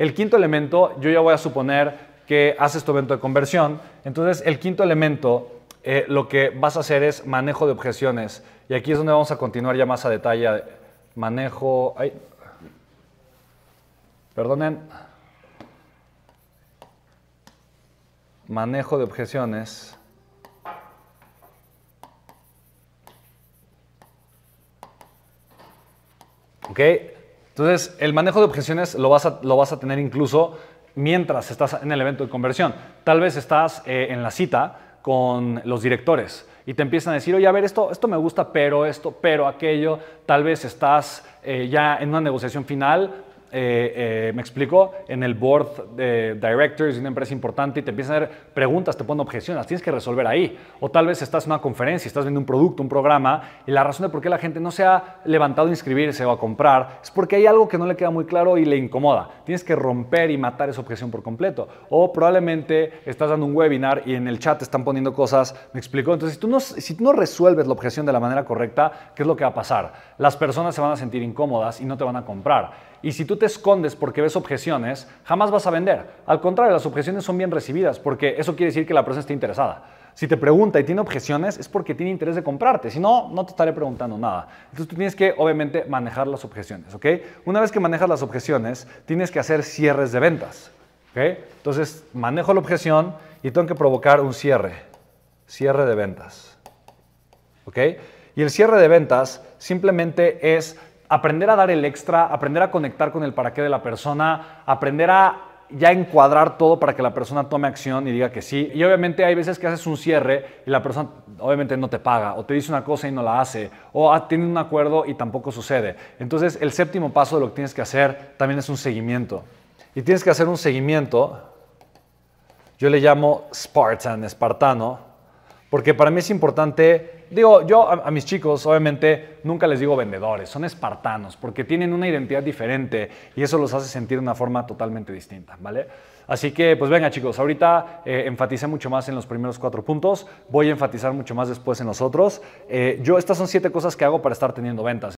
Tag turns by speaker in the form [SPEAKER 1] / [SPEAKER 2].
[SPEAKER 1] El quinto elemento, yo ya voy a suponer que haces tu evento de conversión. Entonces, el quinto elemento, eh, lo que vas a hacer es manejo de objeciones. Y aquí es donde vamos a continuar ya más a detalle. Manejo... Ay, perdonen. Manejo de objeciones. ¿Ok? Entonces, el manejo de objeciones lo vas, a, lo vas a tener incluso mientras estás en el evento de conversión. Tal vez estás eh, en la cita con los directores y te empiezan a decir, oye, a ver, esto, esto me gusta, pero esto, pero aquello. Tal vez estás eh, ya en una negociación final, eh, eh, me explico, en el board de directors de una empresa importante y te empiezan a hacer preguntas, te ponen objeciones, tienes que resolver ahí. O tal vez estás en una conferencia, estás viendo un producto, un programa, y la razón de por qué la gente no se ha levantado a inscribirse o a comprar es porque hay algo que no le queda muy claro y le incomoda. Tienes que romper y matar esa objeción por completo. O probablemente estás dando un webinar y en el chat están poniendo cosas, me explico. Entonces, si si tú no resuelves la objeción de la manera correcta, ¿qué es lo que va a pasar? Las personas se van a sentir incómodas y no te van a comprar. Y si tú te escondes porque ves objeciones, jamás vas a vender. Al contrario, las objeciones son bien recibidas porque eso quiere decir que la persona está interesada. Si te pregunta y tiene objeciones es porque tiene interés de comprarte. Si no, no te estaré preguntando nada. Entonces tú tienes que, obviamente, manejar las objeciones. ¿ok? Una vez que manejas las objeciones, tienes que hacer cierres de ventas. ¿ok? Entonces, manejo la objeción y tengo que provocar un cierre. Cierre de ventas. ¿ok? Y el cierre de ventas simplemente es aprender a dar el extra, aprender a conectar con el para qué de la persona, aprender a ya encuadrar todo para que la persona tome acción y diga que sí. Y obviamente hay veces que haces un cierre y la persona obviamente no te paga o te dice una cosa y no la hace o ah, tiene un acuerdo y tampoco sucede. Entonces el séptimo paso de lo que tienes que hacer también es un seguimiento. Y tienes que hacer un seguimiento, yo le llamo Spartan, espartano, porque para mí es importante, digo, yo a, mis chicos obviamente nunca les digo vendedores, son espartanos, porque tienen una identidad diferente y eso los hace sentir de una forma totalmente distinta, ¿vale? Así que, pues venga chicos, ahorita eh, enfaticé mucho más en los primeros cuatro puntos, voy a enfatizar mucho más después en los otros. Eh, yo, estas son siete cosas que hago para estar teniendo ventas.